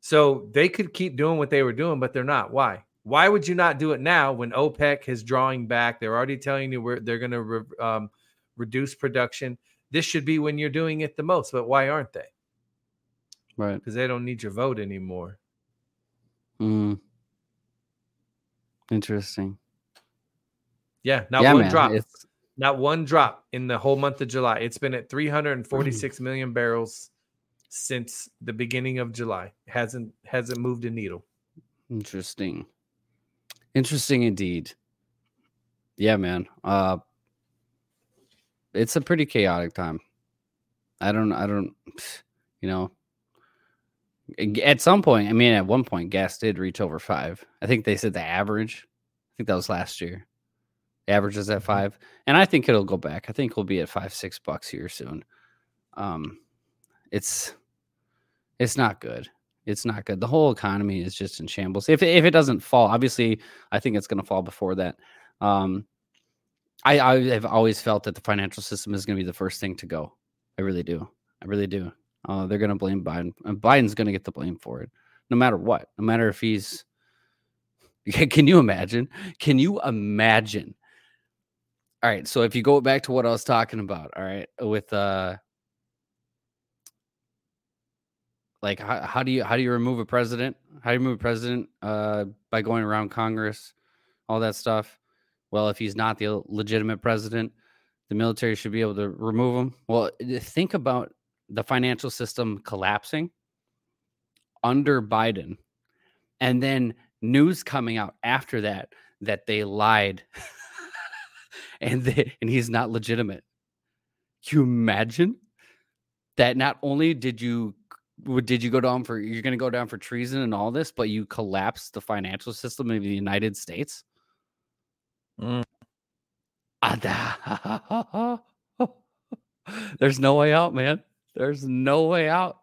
So they could keep doing what they were doing, but they're not. Why? Why would you not do it now when OPEC is drawing back? They're already telling you where they're going to re- um, reduce production. This should be when you're doing it the most, but why aren't they? Right. Because they don't need your vote anymore. Mm. Interesting. Yeah, not yeah, one man. drop. It's Not one drop in the whole month of July. It's been at 346 million barrels since the beginning of July. Hasn't hasn't moved a needle. interesting. Interesting indeed. Yeah, man. Uh it's a pretty chaotic time. I don't I don't you know at some point, I mean at one point gas did reach over 5. I think they said the average. I think that was last year. The average is at 5 and I think it'll go back. I think we'll be at 5 6 bucks here soon. Um it's it's not good. It's not good. The whole economy is just in shambles. If if it doesn't fall, obviously, I think it's going to fall before that. Um, I I have always felt that the financial system is going to be the first thing to go. I really do. I really do. Uh, they're going to blame Biden. And Biden's going to get the blame for it, no matter what. No matter if he's. Can you imagine? Can you imagine? All right. So if you go back to what I was talking about, all right, with uh like how, how do you how do you remove a president how do you remove a president uh by going around congress all that stuff well if he's not the legitimate president the military should be able to remove him well think about the financial system collapsing under biden and then news coming out after that that they lied and they, and he's not legitimate Can you imagine that not only did you did you go down for you're going to go down for treason and all this but you collapsed the financial system of the united states Mm. Ah, There's no way out, man. There's no way out.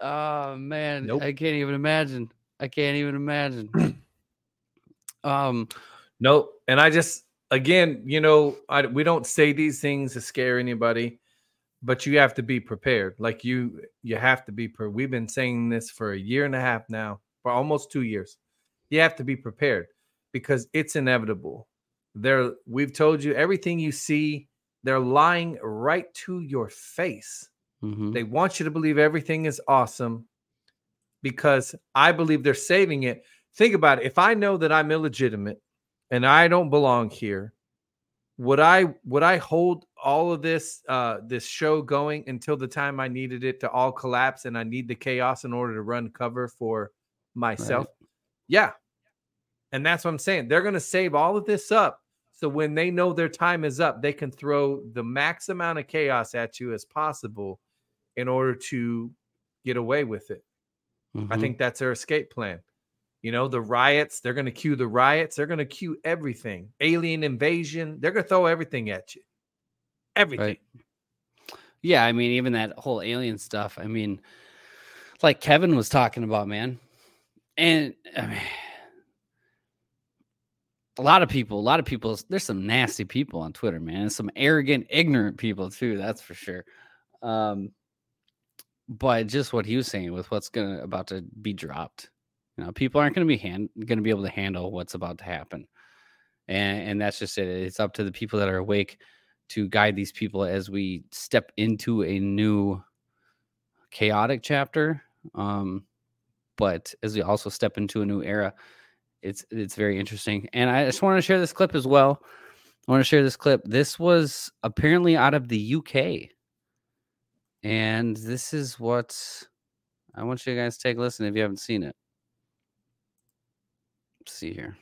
Oh man, Nope. I can't even imagine. I can't even imagine. um, Nope. And I just, again, you know, I, we don't say these things to scare anybody, but you have to be prepared. Like you, you have to be. Pre- We've been saying this for a year and a half now, for almost two years. You have to be prepared because it's inevitable. They're, we've told you everything you see. They're lying right to your face. mhm. They want you to believe everything is awesome because I believe they're saving it. Think about it. If I know that I'm illegitimate and I don't belong here, would I would I hold all of this uh this show going until the time I needed it to all collapse and I need the chaos in order to run cover for myself? Yeah. And that's what I'm saying. They're going to save all of this up so when they know their time is up, they can throw the max amount of chaos at you as possible in order to get away with it. I Mhm. think that's their escape plan. You know, the riots, they're going to cue the riots, they're going to cue everything. Alien invasion, they're going to throw everything at you. Everything. Right. Yeah, I mean, even that whole alien stuff. I mean, like Kevin was talking about, man. And I mean, a lot of people, a lot of people, there's some nasty people on Twitter, man. and Some arrogant, ignorant people too, that's for sure. Um, but just what he was saying with what's gonna about to be dropped. You know, people aren't gonna be hand gonna be able to handle what's about to happen. And and that's just it. It's up to the people that are awake to guide these people as we step into a new chaotic chapter um but as we also step into a new era it's it's very interesting and i just want to share this clip as well i want to share this clip this was apparently out of the uk and this is what i want you guys to take a listen if you haven't seen it Let's see here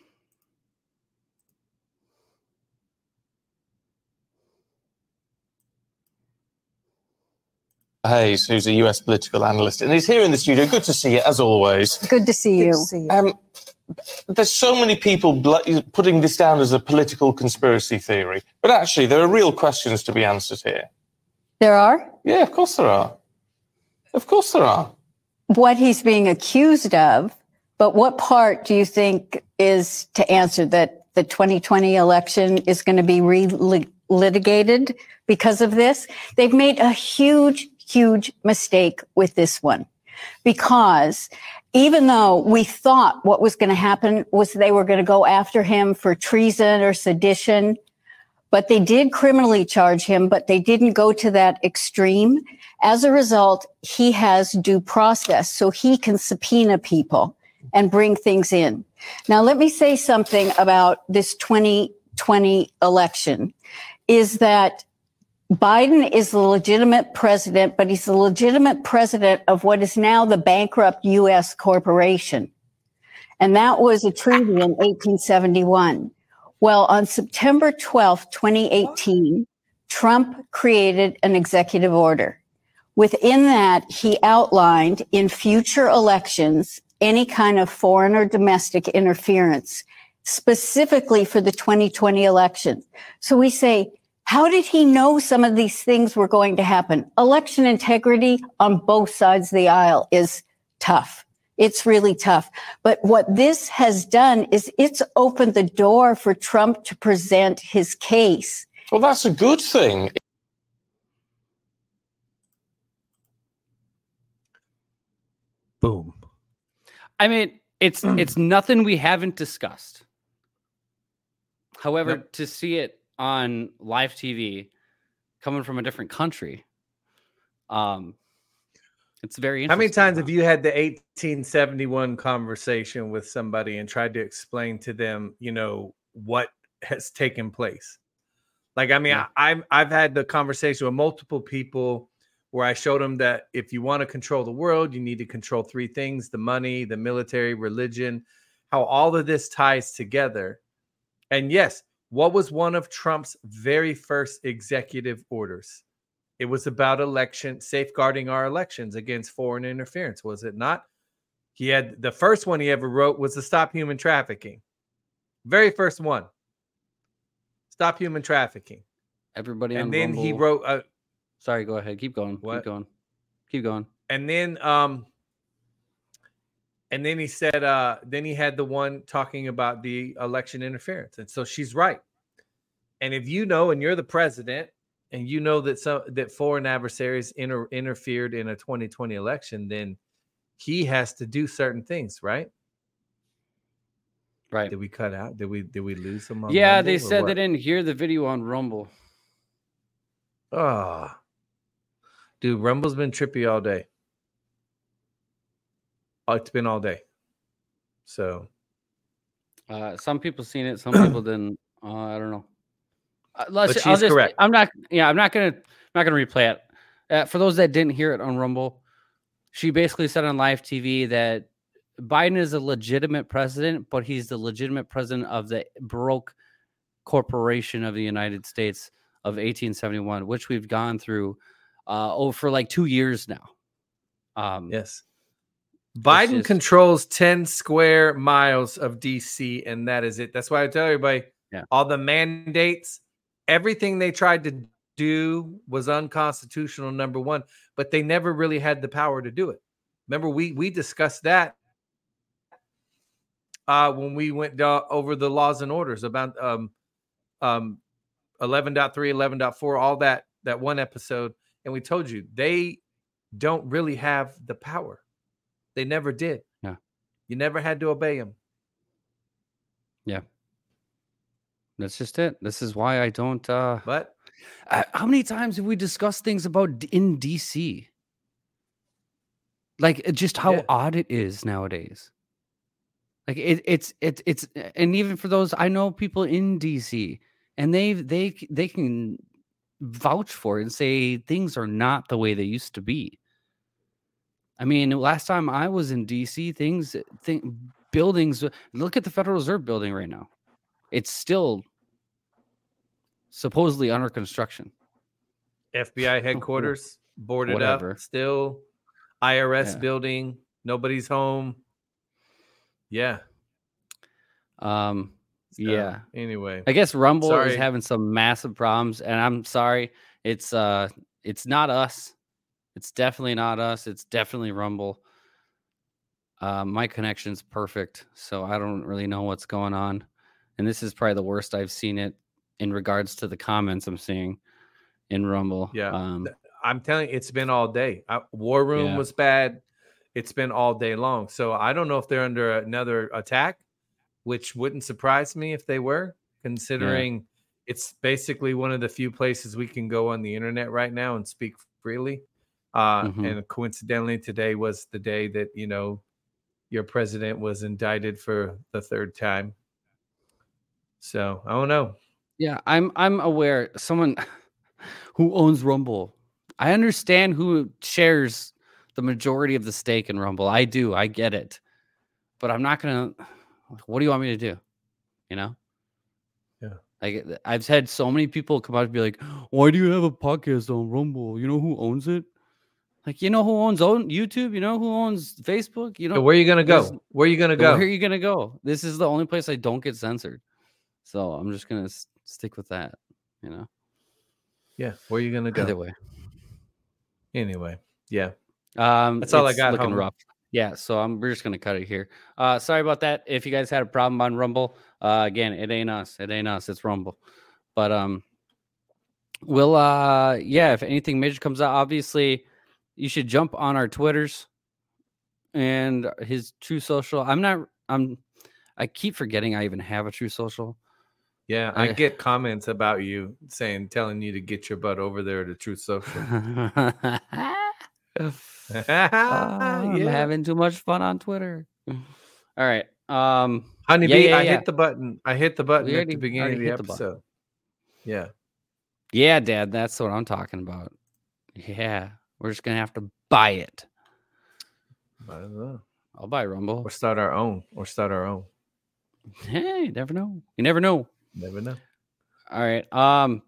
Hayes, who's a US political analyst, and he's here in the studio. Good to see you, as always. Good to see you. Um, there's so many people bl- putting this down as a political conspiracy theory, but actually, there are real questions to be answered here. There are? Yeah, of course there are. Of course there are. What he's being accused of, but what part do you think is to answer that the 2020 election is going to be re-litigated because of this? They've made a huge, huge mistake with this one because even though we thought what was going to happen was they were going to go after him for treason or sedition, but they did criminally charge him, but they didn't go to that extreme. As a result, he has due process, so he can subpoena people and bring things in. Now, let me say something about this 2020 election is that Biden is the legitimate president, but he's the legitimate president of what is now the bankrupt U.S. corporation. And that was a treaty in 1871. Well, on September 12th, 2018, Trump created an executive order. Within that, he outlined in future elections any kind of foreign or domestic interference, specifically for the 2020 election. So we say, how did he know some of these things were going to happen? Election integrity on both sides of the aisle is tough. It's really tough. But what this has done is it's opened the door for Trump to present his case. Well, that's a good thing. Boom. I mean, it's it's nothing we haven't discussed. However, Yep. to see it on live TV coming from a different country, um, it's very How many times have you had the 1871 conversation with somebody and tried to explain to them, you know, what has taken place? Like, I mean, Yeah. I, I've I've had the conversation with multiple people where I showed him that if you want to control the world, you need to control three things: the money, the military, religion. How all of this ties together. And yes, what was one of Trump's very first executive orders? It was about election, safeguarding our elections against foreign interference, was it not? He had the first one he ever wrote was to stop human trafficking. Very first one. Stop human trafficking. Everybody on And then he wrote a Sorry, go ahead. Keep going. What? Keep going. Keep going. and then um and then he said uh then he had the one talking about the election interference and so she's right and if you know and you're the president and you know that some that foreign adversaries inter- interfered in a 2020 election then he has to do certain things right Right. did we cut out did we did we lose them Yeah, Rumble they said they didn't hear the video on Rumble. oh dude rumble's been trippy all day oh, it's been all day so Uh, some people seen it, some people didn't. Uh, I don't know. Uh, let's, But I'll she's just- correct. I'm not. Yeah, I'm not gonna. I'm not gonna replay it. Uh, for those that didn't hear it on Rumble, she basically said on live TV that Biden is a legitimate president, but he's the legitimate president of the broke corporation of the United States of 1871, which we've gone through uh, over for like two years now. Um, Yes. Biden just- controls 10 square miles of DC, and that is it. That's why I tell everybody Yeah. all the mandates, everything they tried to do was unconstitutional, number one, but they never really had the power to do it. Remember, we we discussed that uh, when we went uh, over the laws and orders about um, um, 11.3, 11.4, all that that one episode, and we told you they don't really have the power. They never did. Yeah. You never had to obey them. Yeah. That's just it. This is why I don't. uh But Uh, how many times have we discussed things about in DC? Like just how Yeah. odd it is nowadays. Like it, it's it's it's and even for those I know people in DC and they they they can vouch for it and say things are not the way they used to be. I mean, last time I was in DC, things thing buildings. Look at the Federal Reserve building right now. It's still supposedly under construction. FBI headquarters boarded Whatever. up, still IRS Yeah. building, nobody's home. Yeah. Um, so, yeah. Anyway, I guess Rumble Sorry. is having some massive problems, and I'm sorry. It's uh, it's not us. It's definitely not us. It's definitely Rumble. Uh, my connection's perfect, so I don't really know what's going on. And this is probably the worst I've seen it in regards to the comments I'm seeing in Rumble. Yeah. Um, I'm telling you, it's been all day. Uh, War Room Yeah. was bad. It's been all day long. So I don't know if they're under another attack, which wouldn't surprise me if they were, considering it's basically one of the few places we can go on the internet right now and speak freely. Uh, Mhm. And coincidentally, today was the day that, you know, your president was indicted for the third time. So I don't know. Yeah, I'm I'm aware someone who owns Rumble. I understand who shares the majority of the stake in Rumble. I do. I get it. But I'm not going to what do you want me to do? You know? Yeah. Like I've had so many people come out and be like, "Why do you have a podcast on Rumble? You know who owns it?" Like, you know who owns own YouTube? You know who owns Facebook? You know So where are you going to go? Where are you going to go? where are you gonna go? This is the only place I don't get censored, so I'm just gonna s- stick with that. You know, Yeah. Where are you going to go? either way. Anyway. Yeah. Um, That's all I got, Looking homie. rough. Yeah, so I'm we're just gonna cut it here. Uh, sorry about that. If you guys had a problem on Rumble, uh, again, it ain't us. It ain't us. It's Rumble. But um, we'll uh, yeah. If anything major comes out, obviously, you should jump on our Twitters and his Truth Social. I'm not. I'm. I keep forgetting I even have a Truth Social. Yeah, I get comments about you saying, telling you to get your butt over there to Truth Social. Ah, I'm yeah. having too much fun on Twitter. All right. Um, Honeybee, Yeah, yeah, I hit the button. I hit the button We at the beginning of the hit the episode. Yeah. yeah, Dad, that's what I'm talking about. Yeah, we're just gonna have to buy it. I don't know. I'll buy Rumble. Or start our own. Or start our own. Hey, never know. You never know. Never know. All right. Um.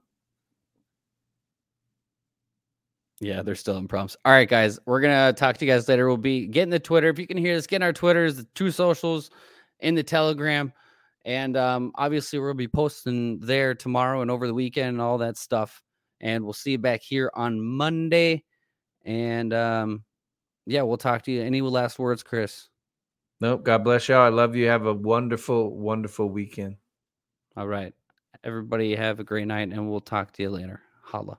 Yeah, they're still in prompts. All right, guys. We're gonna talk to you guys later. We'll be getting the Twitter. If you can hear us, getting our Twitters, the Truth Socials, in the Telegram, And um, obviously, we'll be posting there tomorrow and over the weekend and all that stuff. And we'll see you back here on Monday. And um, yeah, we'll talk to you. Any last words, Chris? Nope. God bless y'all. I love you. Have a wonderful, wonderful weekend. All right. Everybody have a great night, and we'll talk to you later. Holla.